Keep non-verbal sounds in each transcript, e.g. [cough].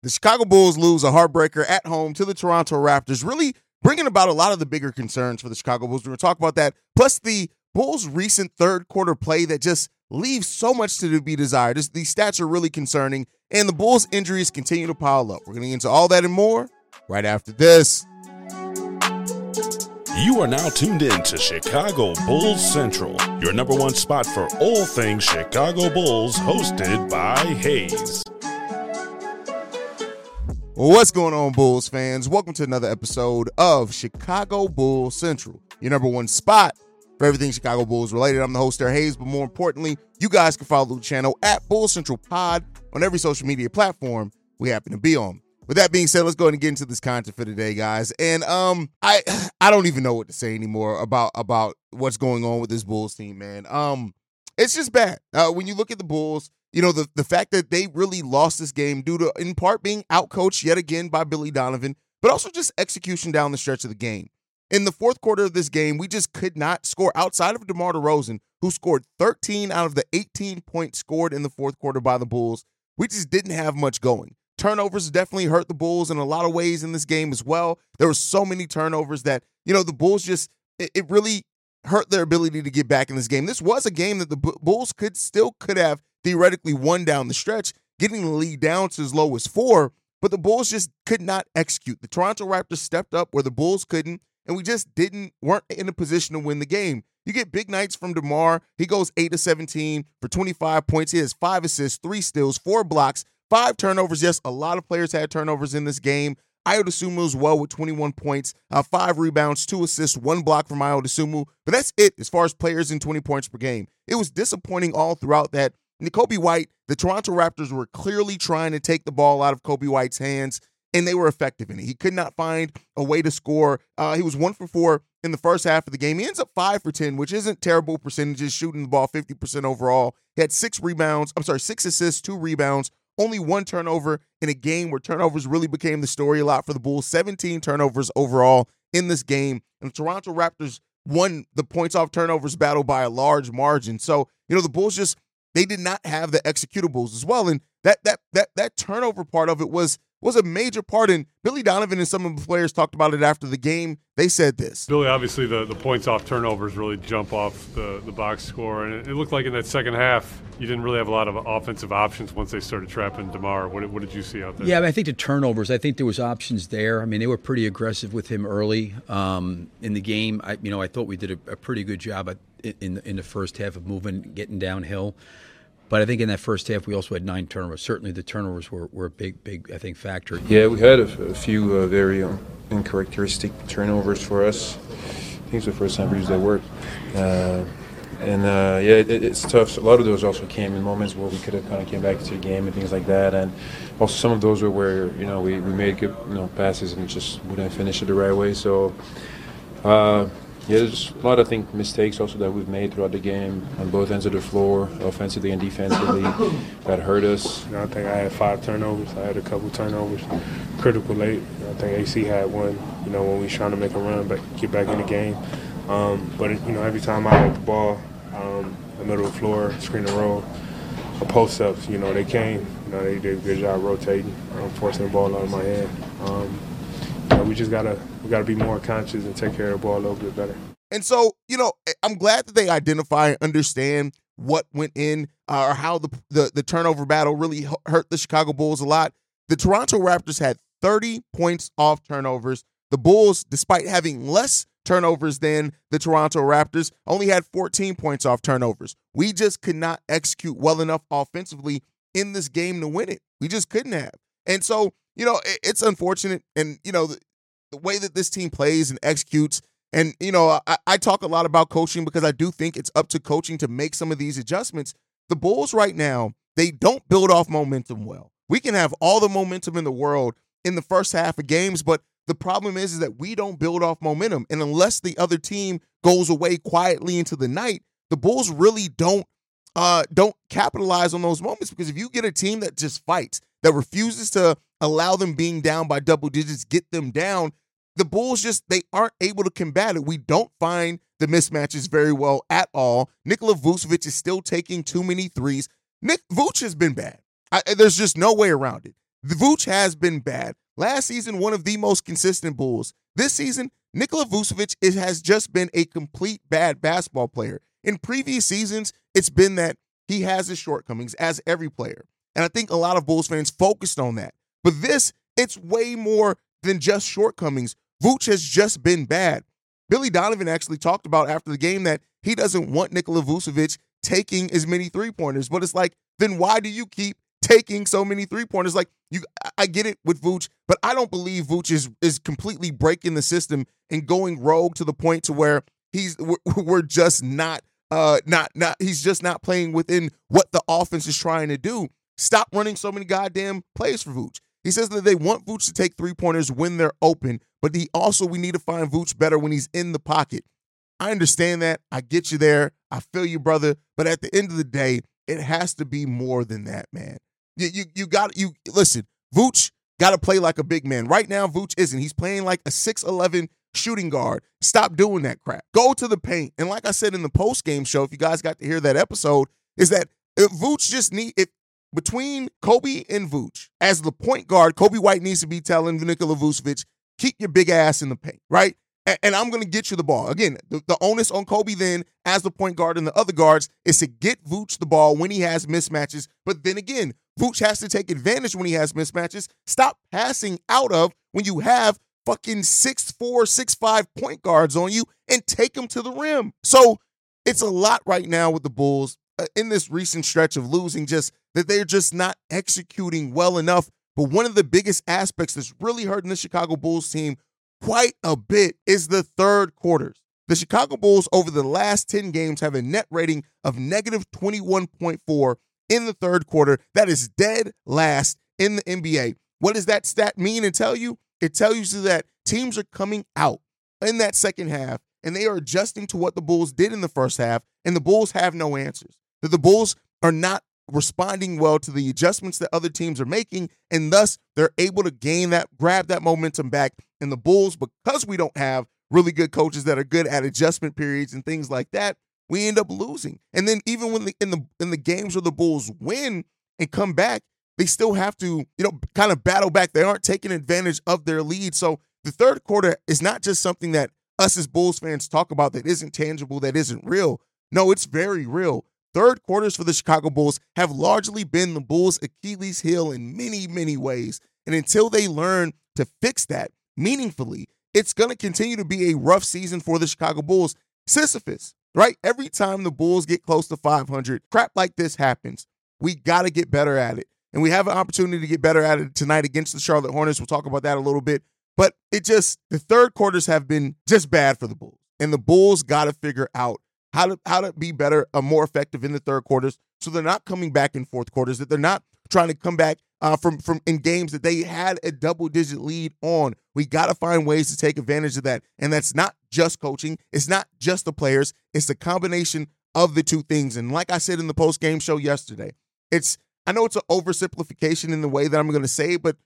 The Chicago Bulls lose a heartbreaker at home to the Toronto Raptors, really bringing about a lot of the bigger concerns for the Chicago Bulls. We're going to talk about that. Plus, the Bulls' recent third quarter play that just leaves so much to be desired. These stats are really concerning, and the Bulls' injuries continue to pile up. We're going to get into all that and more right after this. You are now tuned in to Chicago Bulls Central, your number one spot for all things Chicago Bulls, hosted by Haize. What's going on, Bulls fans? Welcome to another episode of Chicago Bulls Central, your number one spot for everything Chicago Bulls related. I'm the host there, Haize, but more importantly, you guys can follow the channel at Bull Central Pod on every social media platform we happen to be on with that being said, let's go ahead and get into this content for today, guys. And um, I [sighs] I don't even know what to say anymore about about what's going on with this Bulls team, man. Um, it's just bad. Uh, when you look at the Bulls, you know the the fact that they really lost this game due to in part being outcoached yet again by Billy Donovan, but also just execution down the stretch of the game. In the fourth quarter of this game, we just could not score outside of DeMar DeRozan, who scored 13 out of the 18 points scored in the fourth quarter by the Bulls. We just didn't have much going. Turnovers definitely hurt the Bulls in a lot of ways in this game as well. There were so many turnovers that, you know, the Bulls just, it, it really hurt their ability to get back in this game. This was a game that the Bulls could still could have theoretically won down the stretch, getting the lead down to as low as four, but the Bulls just could not execute. The Toronto Raptors stepped up where the Bulls couldn't, and we just didn't weren't in a position to win the game. You get big nights from DeMar. He goes 8 to 17 for 25 points. He has five assists, three steals, four blocks, Five turnovers. Yes, a lot of players had turnovers in this game. Ayo Dosunmu as well with 21 points, uh, five rebounds, two assists, one block from Ayo Dosunmu. But that's it as far as players in 20 points per game. It was disappointing all throughout that. Coby White, the Toronto Raptors were clearly trying to take the ball out of Coby White's hands, and they were effective in it. He could not find a way to score. Uh, he was one for four in the first half of the game. He ends up five for 10, which isn't terrible percentages, shooting the ball 50% overall. He had six rebounds. I'm sorry, six assists, two rebounds, only one turnover in a game where turnovers really became the story a lot for the Bulls. 17 turnovers overall in this game. And the Toronto Raptors won the points off turnovers battle by a large margin. So, you know, the Bulls just they did not have the executables as well. And that that that that turnover part of it was was a major part. in Billy Donovan and some of the players talked about it after the game. They said this. Billy, obviously, the, the points off turnovers really jump off the, the box score. And it, it looked like in that second half, you didn't really have a lot of offensive options once they started trapping DeMar. What, what did you see out there? Yeah, I, mean, I think the turnovers, I think there was options there. I mean, they were pretty aggressive with him early um, in the game. I, you know, I thought we did a, a pretty good job at, in, in the first half of moving, getting downhill. But I think in that first half, we also had nine turnovers. Certainly, the turnovers were, were a big, big, I think, factor. Yeah, we had a, a few uh, very um, uncharacteristic turnovers for us. I think it's the first time we used that word. Uh, and uh, yeah, it, it's tough. A lot of those also came in moments where we could have kind of came back to the game and things like that. And also some of those were where you know we, we made good you know passes and just wouldn't finish it the right way. So. Yeah, there's a lot of think mistakes also that we've made throughout the game on both ends of the floor, offensively and defensively, that hurt us. You know, I think I had five turnovers. I had a couple turnovers, critical late. You know, I think AC had one. You know, when we was trying to make a run, but get back in the game. Um, but you know, every time I had the ball, um, the middle of the floor, screen and roll, or post ups, you know, they came. You know, they did a good job rotating, um, forcing the ball out of my hand. Um, know, we just gotta we got to be more conscious and take care of the ball a little bit better. And so, you know, eh, I'm glad that they identify and understand what went in uh, or how the, the the turnover battle really hurt the Chicago Bulls a lot. The Toronto Raptors had 30 points off turnovers. The Bulls, despite having less turnovers than the Toronto Raptors, only had 14 points off turnovers. We just could not execute well enough offensively in this game to win it. We just couldn't have. And so, you know, it's unfortunate. And, you know, the way that this team plays and executes. And, you know, I, I, talk a lot about coaching because I do think it's up to coaching to make some of these adjustments. The Bulls right now, they don't build off momentum well. We can have all the momentum in the world in the first half of games, but the problem is, is that we don't build off momentum. And unless the other team goes away quietly into the night, the Bulls really don't uh, don't capitalize on those moments because if you get a team that just fights, that refuses to allow them being down by double digits, get them down. The Bulls just they aren't able to combat it. We don't find the mismatches very well at all. Nikola Vucevic is still taking too many threes. Nick Vuce has been bad. I, there's just no way around it. The Vooch has been bad. Last season, one of the most consistent Bulls. This season, Nikola Vucevic is, has just been a complete bad basketball player. In previous seasons, it's been that he has his shortcomings, as every player. And I think a lot of Bulls fans focused on that. But this, it's way more than just shortcomings. Vooch has just been bad. Billy Donovan actually talked about after the game that he doesn't want Nikola Vucevic taking as many three pointers. But it's like, then why do you keep taking so many three pointers? Like you, I get it with Vooch, but I don't believe Vooch is is completely breaking the system and going rogue to the point to where he's we're, [laughs] we're just not uh not not he's just not playing within what the offense is trying to do. Stop running so many goddamn plays for Vooch. He says that they want Vooch to take three pointers when they're open, but he also we need to find Vooch better when he's in the pocket. I understand that. I get you there. I feel you, brother. But at the end of the day, it has to be more than that, man. You you, you got you listen. Vooch got to play like a big man. Right now, Vooch isn't. He's playing like a 6'11 shooting guard. Stop doing that crap. Go to the paint. And like I said in the post game show, if you guys got to hear that episode, is that if Vooch just need if between Coby and Vooch as the point guard, Coby White needs to be telling Nikola Vucevic, keep your big ass in the paint, right? And, and I'm going to get you the ball. Again, the, the, onus on Coby then, as the point guard and the other guards, is to get Vooch the ball when he has mismatches. But then again, Vooch has to take advantage when he has mismatches. Stop passing out of when you have fucking six four, six five point guards on you and take them to the rim. So it's a lot right now with the Bulls Uh, in this recent stretch of losing, just that they're just not executing well enough. But one of the biggest aspects that's really hurting the Chicago Bulls team quite a bit is the third quarters. The Chicago Bulls over the last 10 games have a net rating of negative 21.4 in the third quarter. That is dead last in the NBA. What does that stat mean and tell you? It tells you that teams are coming out in that second half and they are adjusting to what the Bulls did in the first half, and the Bulls have no answers. That the Bulls are not responding well to the adjustments that other teams are making, and thus they're able to gain that, grab that momentum back. And the Bulls, because we don't have really good coaches that are good at adjustment periods and things like that, we end up losing. And then even when the in the in the games where the Bulls win and come back, they still have to, you know, kind of battle back. They aren't taking advantage of their lead. So the third quarter is not just something that us as Bulls fans talk about that isn't tangible, that isn't real. No, it's very real. Third quarters for the Chicago Bulls have largely been the Bulls' Achilles heel in many, many ways. And until they learn to fix that meaningfully, it's going to continue to be a rough season for the Chicago Bulls. Sisyphus, right? Every time the Bulls get close to 500, crap like this happens. We got to get better at it. And we have an opportunity to get better at it tonight against the Charlotte Hornets. We'll talk about that a little bit. But it just, the third quarters have been just bad for the Bulls. And the Bulls got to figure out how to how to be better, uh, more effective in the third quarters, so they're not coming back in fourth quarters. That they're not trying to come back uh, from from in games that they had a double digit lead on. We got to find ways to take advantage of that, and that's not just coaching. It's not just the players. It's the combination of the two things. And like I said in the post game show yesterday, it's I know it's an oversimplification in the way that I'm going to say it, but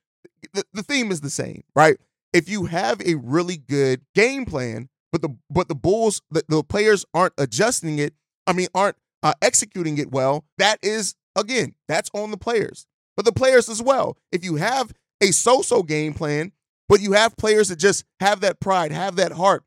the, the theme is the same, right? If you have a really good game plan but the but the Bulls, the, the players aren't adjusting it. I mean, aren't uh, executing it well. That is again, that's on the players, but the players as well. If you have a so-so game plan, but you have players that just have that pride, have that heart,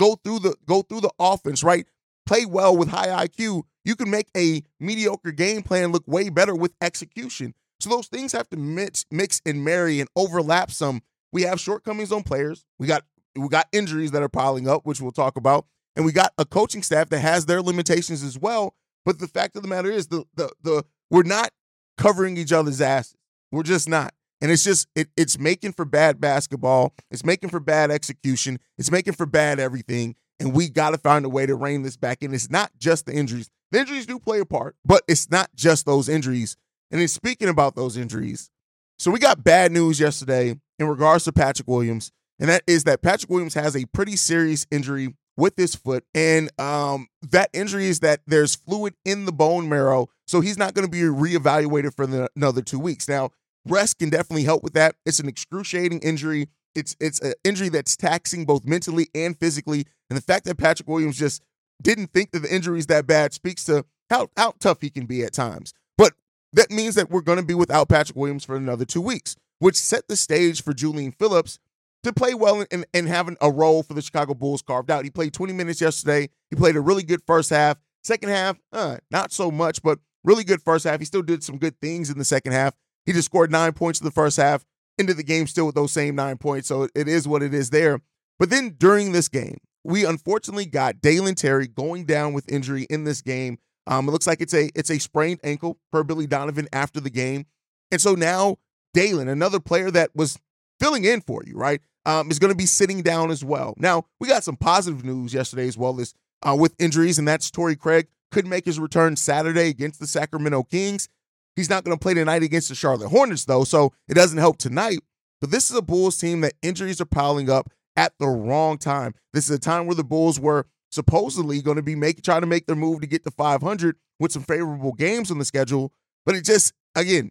go through the go through the offense, right? Play well with high IQ. You can make a mediocre game plan look way better with execution. So those things have to mix, mix and marry and overlap some. We have shortcomings on players. We got we got injuries that are piling up, which we'll talk about, and we got a coaching staff that has their limitations as well. But the fact of the matter is, the the the we're not covering each other's asses. We're just not. And it's just it, it's making for bad basketball. It's making for bad execution. It's making for bad everything. And we got to find a way to rein this back in. It's not just the injuries. The injuries do play a part, but it's not just those injuries. And then speaking about those injuries, so we got bad news yesterday in regards to Patrick Williams and that is that Patrick Williams has a pretty serious injury with his foot, and um, that injury is that there's fluid in the bone marrow, so he's not going to be reevaluated for the, another two weeks. Now, rest can definitely help with that. It's an excruciating injury. It's it's an injury that's taxing both mentally and physically, and the fact that Patrick Williams just didn't think that the injury is that bad speaks to how how tough he can be at times. But that means that we're going to be without Patrick Williams for another two weeks. which set the stage for Julian Phillips to play well and, and having a role for the Chicago Bulls carved out. He played 20 minutes yesterday. He played a really good first half. Second half, uh, not so much, but really good first half. He still did some good things in the second half. He just scored nine points in the first half, into the game still with those same nine points. So it is what it is there. But then during this game, we unfortunately got Dalen Terry going down with injury in this game. Um, it looks like it's a it's a sprained ankle per Billy Donovan after the game, and so now Dalen, another player that was filling in for you, right, um, is going to be sitting down as well. Now we got some positive news yesterday as well as uh, with injuries, and that's Torrey Craig could make his return Saturday against the Sacramento Kings. He's not going to play tonight against the Charlotte Hornets though, so it doesn't help tonight. But this is a Bulls team that injuries are piling up at the wrong time. This is a time where the Bulls were supposedly going to be making trying to make their move to get to 500 with some favorable games on the schedule. But it just again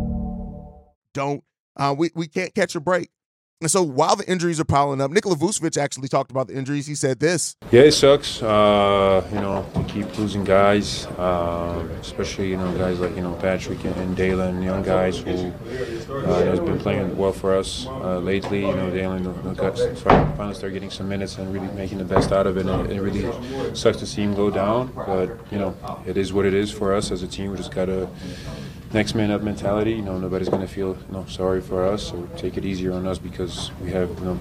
don't. Uh, we we can't catch a break. And so while the injuries are piling up, Nikola Vucevic actually talked about the injuries. He said this. Yeah, it sucks. Uh, you know, to keep losing guys, uh, especially you know guys like you know Patrick and, and Dalen, young guys who uh, has been playing well for us uh, lately. You know, Dalen got finally started getting some minutes and really making the best out of it. And it really sucks to see him go down, but you know, it is what it is for us as a team. We just gotta next man up mentality. You know, nobody's going to feel you know, sorry for us or take it easier on us because we have you know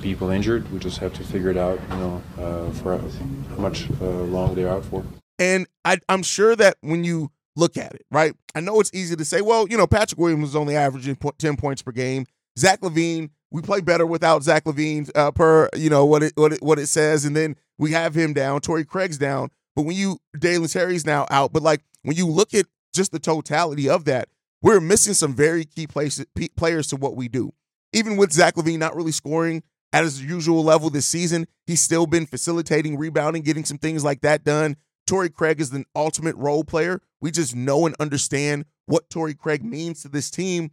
people injured. We just have to figure it out. You know, uh, for how much uh, long they're out for. And I, I'm sure that when you look at it, right? I know it's easy to say, well, you know, Patrick Williams was only averaging 10 points per game. Zach LaVine, we play better without Zach LaVine uh, per, you know, what it, what it what it says. And then we have him down, Torrey Craig's down. But when you Dalen Terry's now out, but like when you look at just the totality of that, we're missing some very key places, players to what we do. Even with Zach LaVine not really scoring at his usual level this season, he's still been facilitating, rebounding, getting some things like that done. Torrey Craig is an ultimate role player. We just know and understand what Torrey Craig means to this team.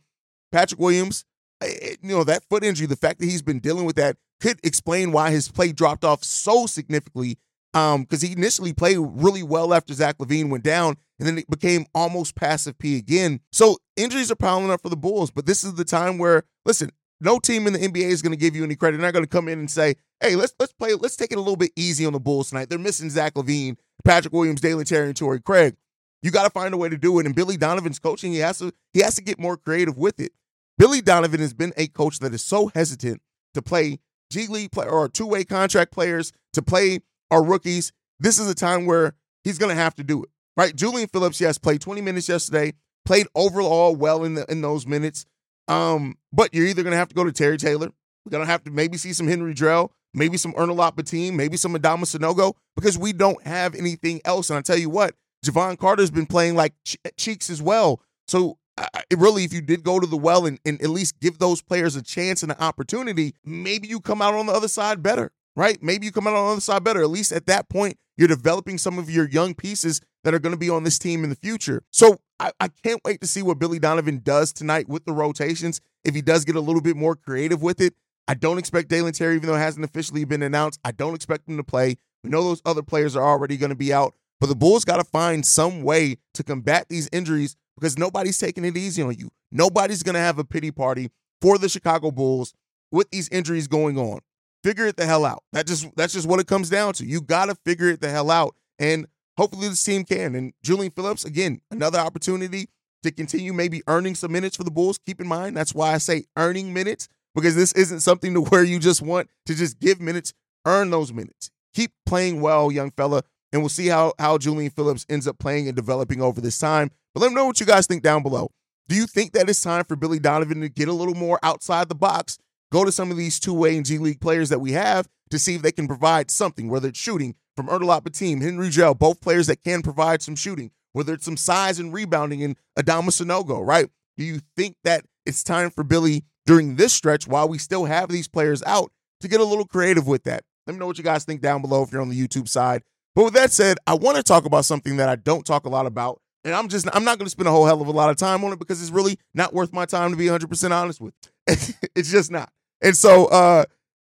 Patrick Williams, eh, eh, you know, that foot injury, the fact that he's been dealing with that could explain why his play dropped off so significantly. Um, because he initially played really well after Zach LaVine went down, and then it became almost passive P again. So injuries are piling up for the Bulls, but this is the time where listen, no team in the NBA is going to give you any credit. They're not going to come in and say, "Hey, let's let's play, let's take it a little bit easy on the Bulls tonight." They're missing Zach LaVine, Patrick Williams, Dalen Terry, and Torrey Craig. You got to find a way to do it. And Billy Donovan's coaching, he has to he has to get more creative with it. Billy Donovan has been a coach that is so hesitant to play G League play or two way contract players to play our rookies. This is a time where he's going to have to do it right? Julian Phillips, yes, played 20 minutes yesterday, played overall well in the in those minutes. Um, but you're either gonna have to go to Terry Taylor. We're gonna have to maybe see some Henri Drell, maybe some Onuralp Bitim, maybe some Adama Sanogo, because we don't have anything else. And I tell you what, Jevon Carter's been playing like cheeks as well. So really, if you did go to the well and, and at least give those players a chance and an opportunity, maybe you come out on the other side better, right? Maybe you come out on the other side better. At least at that point, you're developing some of your young pieces that are going to be on this team in the future. So I, I, can't wait to see what Billy Donovan does tonight with the rotations. If he does get a little bit more creative with it, I don't expect Dalen Terry, even though it hasn't officially been announced, I don't expect him to play. We know those other players are already going to be out. But the Bulls got to find some way to combat these injuries because nobody's taking it easy on you. Nobody's going to have a pity party for the Chicago Bulls with these injuries going on. Figure it the hell out. That just that's just what it comes down to. You got to figure it the hell out and hopefully this team can. And Julian Phillips again, another opportunity to continue maybe earning some minutes for the Bulls. Keep in mind that's why I say earning minutes because this isn't something to [laughs] where you just want to just give minutes, earn those minutes. Keep playing well, young fella, and we'll see how how Julian Phillips ends up playing and developing over this time. But let me know what you guys think down below. Do you think that it's time for Billy Donovan to get a little more outside the box? Go to some of these two-way and G League players that we have to see if they can provide something, whether it's shooting from Erdelat Batim, Henri Drell, both players that can provide some shooting, whether it's some size and rebounding in Adama Sanogo, right? Do you think that it's time for Billy during this stretch while we still have these players out to get a little creative with that? Let me know what you guys think down below if you're on the YouTube side. But with that said, I want to talk about something that I don't talk a lot about. And I'm just I'm not going to spend a whole hell of a lot of time on it because it's really not worth my time to be 100% honest with. [laughs] it's just not. And so uh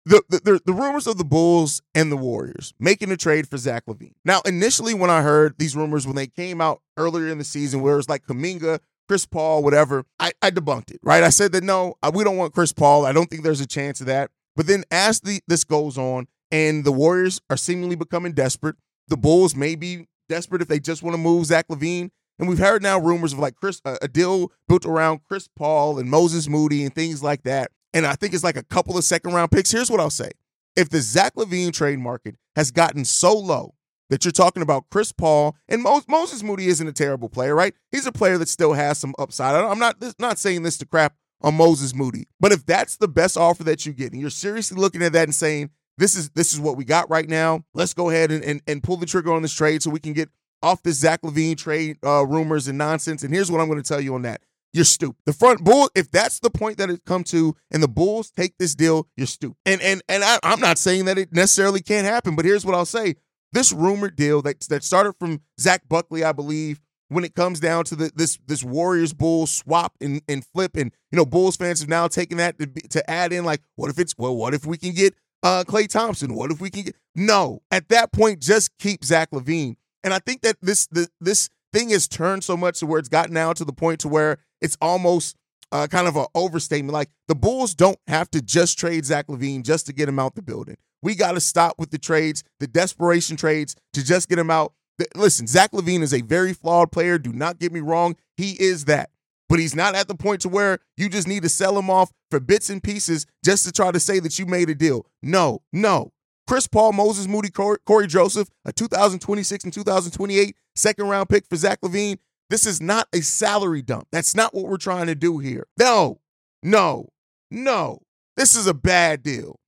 the, the, the rumors of the Bulls and the Warriors making a trade for Zach LaVine. Now, initially, when I heard these rumors when they came out earlier in the season, where it was like Kuminga, Chris Paul, whatever, I, I debunked it. Right? I said that no, we don't want Chris Paul. I don't think there's a chance of that. But then, as the this goes on, and the Warriors are seemingly becoming desperate, the Bulls may be desperate if they just want to move Zach LaVine. And we've heard now rumors of like Chris, uh, a deal built around Chris Paul and Moses Moody and things like that and I think it's like a couple of second round picks. Here's what I'll say. If the Zach LaVine trade market has gotten so low that you're talking about Chris Paul and Mo- Moses Moody isn't a terrible player, right? He's a player that still has some upside. I'm not not saying this to crap on Moses Moody, but if that's the best offer that you get, and you're seriously looking at that and saying this is this is what we got right now, let's go ahead and and, and pull the trigger on this trade so we can get off this Zach LaVine trade uh, rumors and nonsense. And here's what I'm going to tell you on that: you're stupid. The front bull, if that's the point that it come to, and the Bulls take this deal, you're stupid. And and and I, I'm not saying that it necessarily can't happen, but here's what I'll say: this rumored deal that that started from Zach Buckley, I believe, when it comes down to the, this this Warriors Bulls swap and, and flip, and you know Bulls fans have now taken that to, to add in like, what if it's well, what if we can get uh Klay Thompson? What if we can get no? At that point, just keep Zach LaVine. And I think that this the, this thing has turned so much to where it's gotten now to the point to where it's almost uh, kind of an overstatement. Like the Bulls don't have to just trade Zach LaVine just to get him out the building. We got to stop with the trades, the desperation trades to just get him out. Listen, Zach LaVine is a very flawed player. Do not get me wrong. He is that. But he's not at the point to where you just need to sell him off for bits and pieces just to try to say that you made a deal. No, no. Chris Paul, Moses Moody, Cory Joseph, a 2026 and 2028 second round pick for Zach LaVine. This is not a salary dump. That's not what we're trying to do here. No, no, no. This is a bad deal.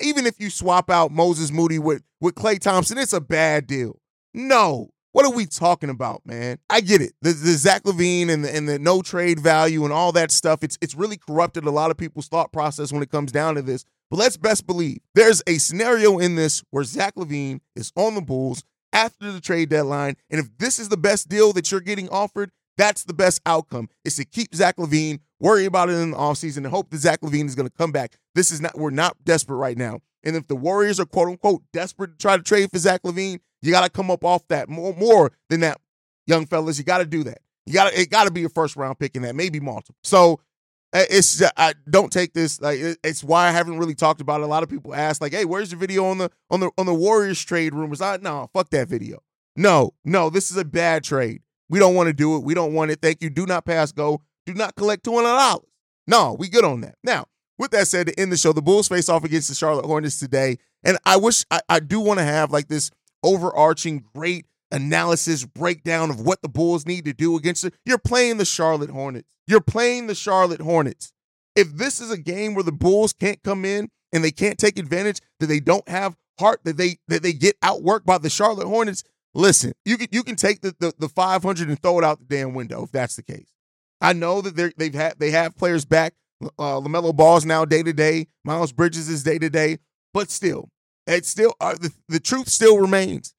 Even if you swap out Moses Moody with, with Klay Thompson, it's a bad deal. No. What are we talking about, man? I get it. The, the Zach LaVine and the, and the no trade value and all that stuff, it's, it's really corrupted a lot of people's thought process when it comes down to this. But let's best believe there's a scenario in this where Zach LaVine is on the Bulls after the trade deadline. And if this is the best deal that you're getting offered, that's the best outcome is to keep Zach LaVine, worry about it in the offseason, and hope that Zach LaVine is going to come back. This is not, we're not desperate right now. And if the Warriors are quote unquote desperate to try to trade for Zach LaVine, you got to come up off that more, more than that, young fellas. You got to do that. You got to, it got to be a first round pick in that, maybe multiple. So it's I don't take this like it's why I haven't really talked about it. A lot of people ask like, "Hey, where's the video on the on the on the Warriors trade rumors?" I no, fuck that video. No, no, this is a bad trade. We don't want to do it. We don't want it. Thank you. Do not pass go. Do not collect two hundred dollars. No, we good on that. Now, with that said, to end the show, the Bulls face off against the Charlotte Hornets today, and I wish I, I do want to have like this overarching great analysis breakdown of what the Bulls need to do against it. You're playing the Charlotte Hornets. You're playing the Charlotte Hornets. If this is a game where the Bulls can't come in and they can't take advantage, that they don't have heart, that they that they get outworked by the Charlotte Hornets, listen, you can you can take the the, the 500 and throw it out the damn window if that's the case. I know that they they've had they have players back. Uh, LaMelo Ball's now day to day. Miles Bridges is day to day, but still, it's still uh, the, the truth still remains.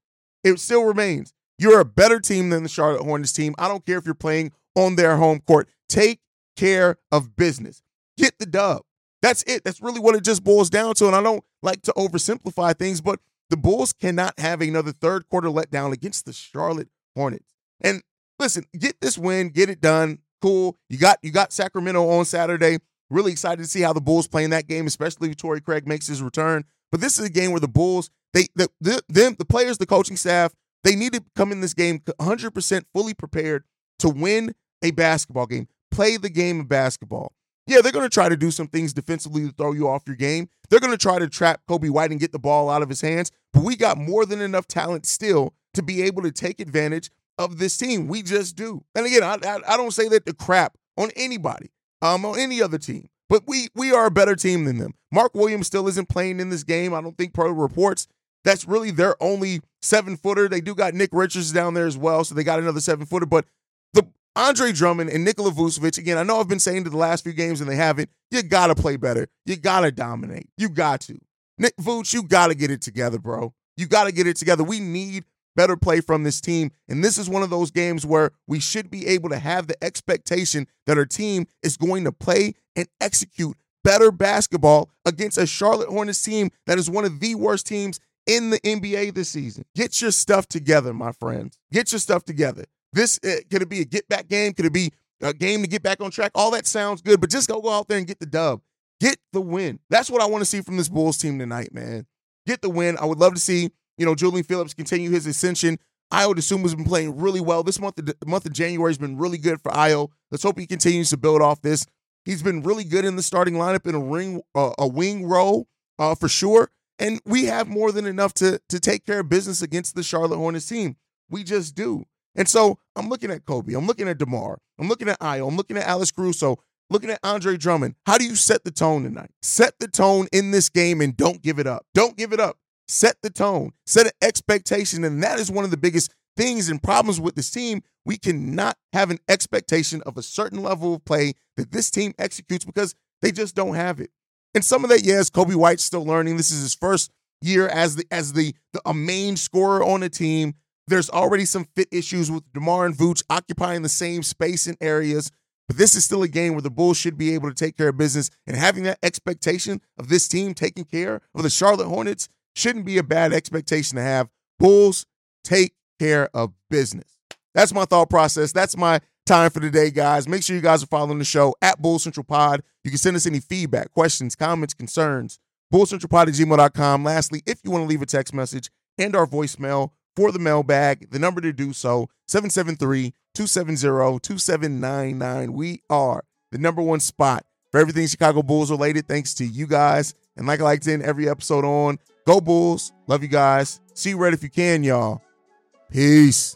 It still remains. You're a better team than the Charlotte Hornets team. I don't care if you're playing on their home court. Take care of business. Get the dub. That's it. That's really what it just boils down to. And I don't like to oversimplify things, but The Bulls cannot have another third quarter letdown against the Charlotte Hornets. And listen, get this win, get it done. Cool. You got you got Sacramento on Saturday. Really excited to see how the Bulls play in that game, especially if Torrey Craig makes his return. But this is a game where the Bulls, they the, the them, the players, the coaching staff, they need to come in this game 100% fully prepared to win a basketball game, play the game of basketball. Yeah, they're going to try to do some things defensively to throw you off your game. They're going to try to trap Coby White and get the ball out of his hands. But we got more than enough talent still to be able to take advantage of this team. We just do. And again, I, I, I don't say that the crap on anybody, um, on any other team. But we we are a better team than them. Mark Williams still isn't playing in this game. I don't think pro reports that's really their only seven footer. They do got Nick Richards down there as well, so they got another seven footer. But the Andre Drummond and Nikola Vucevic, again, I know I've been saying to the last few games and they haven't. You gotta play better. You gotta dominate. You got to. Nick Vooch, you gotta get it together, bro. You gotta get it together. We need better play from this team. And this is one of those games where we should be able to have the expectation that our team is going to play and execute better basketball against a Charlotte Hornets team that is one of the worst teams in the NBA this season. Get your stuff together, my friends. Get your stuff together. This uh, could it be a get back game? Could it be a game to get back on track? All that sounds good, but just go go out there and get the dub. Get the win. That's what I want to see from this Bulls team tonight, man. Get the win. I would love to see, you know, Julian Phillips continue his ascension. Ayo Dosunmu has been playing really well. This month, the month of January has been really good for Ayo. Let's hope he continues to build off this. He's been really good in the starting lineup in a ring, uh, a wing role uh, for sure. And we have more than enough to to take care of business against the Charlotte Hornets team. We just do. And so I'm looking at Coby. I'm looking at DeMar. I'm looking at Ayo. I'm looking at Alex Caruso. Looking at Andre Drummond. How do you set the tone tonight? Set the tone in this game and don't give it up. Don't give it up. Set the tone. Set an expectation. And that is one of the biggest things and problems with this team. We cannot have an expectation of a certain level of play that this team executes because they just don't have it. And some of that, yes, Coby White's still learning. This is his first year as the as the, the a main scorer on the team. There's already some fit issues with DeMar and Vooch occupying the same space and areas. But this is still a game where the Bulls should be able to take care of business. And having that expectation of this team taking care of the Charlotte Hornets shouldn't be a bad expectation to have. Bulls take care of business. That's my thought process. That's my time for today, guys. Make sure you guys are following the show at Bull Central Pod. You can send us any feedback, questions, comments, concerns. BullCentralPod at gmail.com. Lastly, if you want to leave a text message and our voicemail for the mailbag, the number to do so, 773-270-2799. We are the number one spot for everything Chicago Bulls related, thanks to you guys. And like I like to end every episode on, go Bulls. Love you guys. See you red if you can, y'all. Peace.